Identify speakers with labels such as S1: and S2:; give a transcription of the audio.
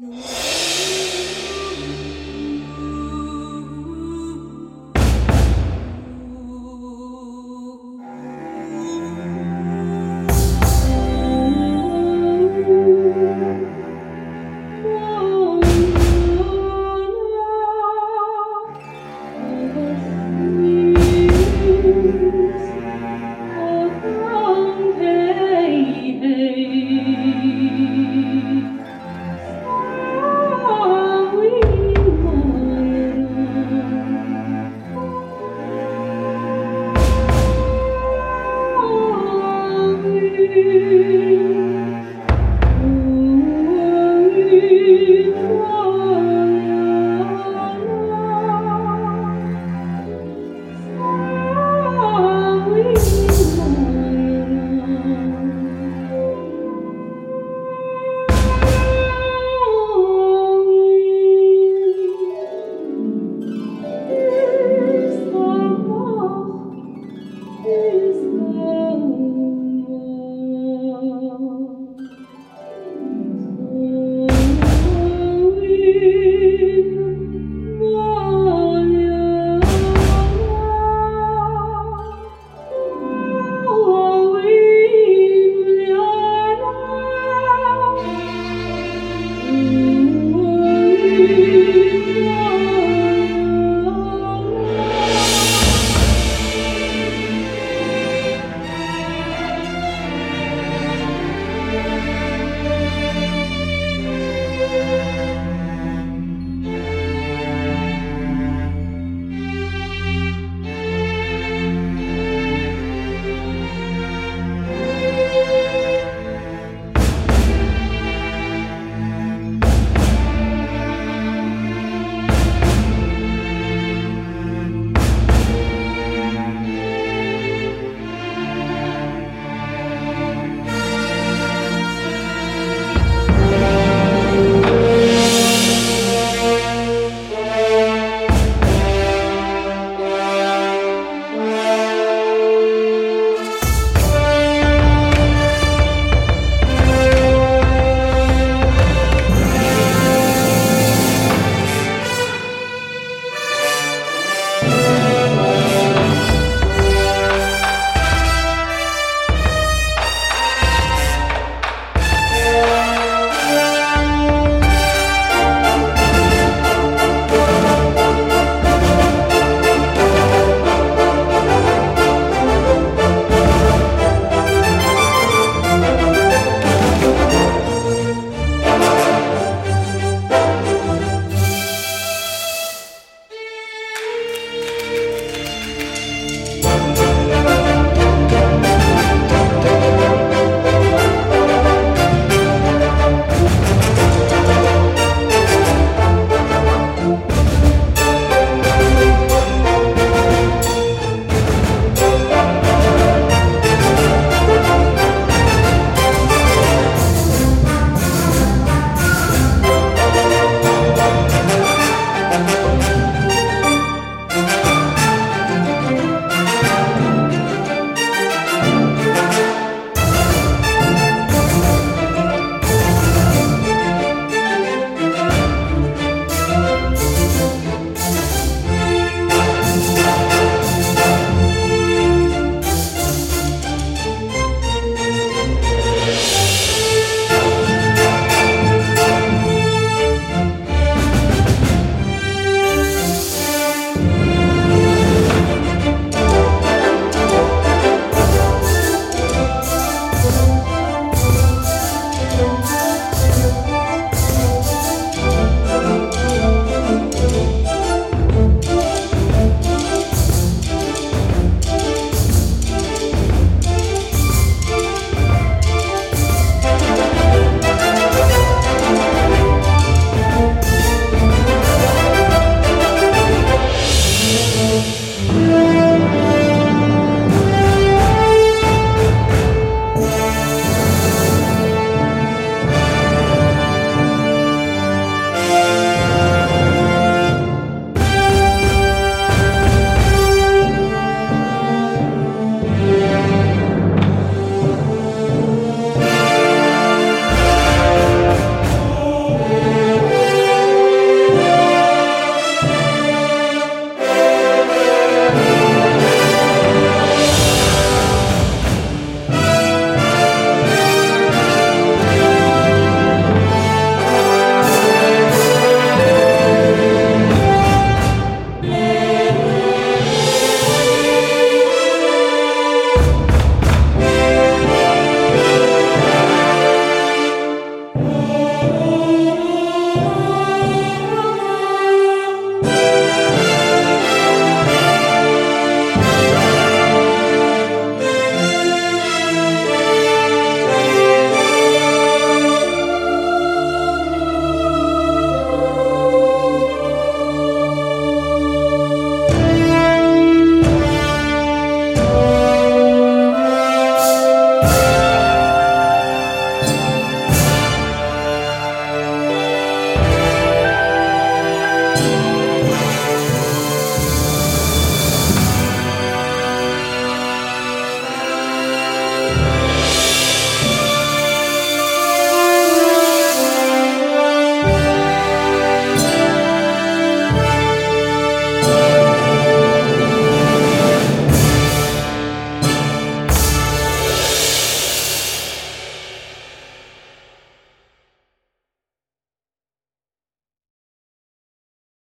S1: Não.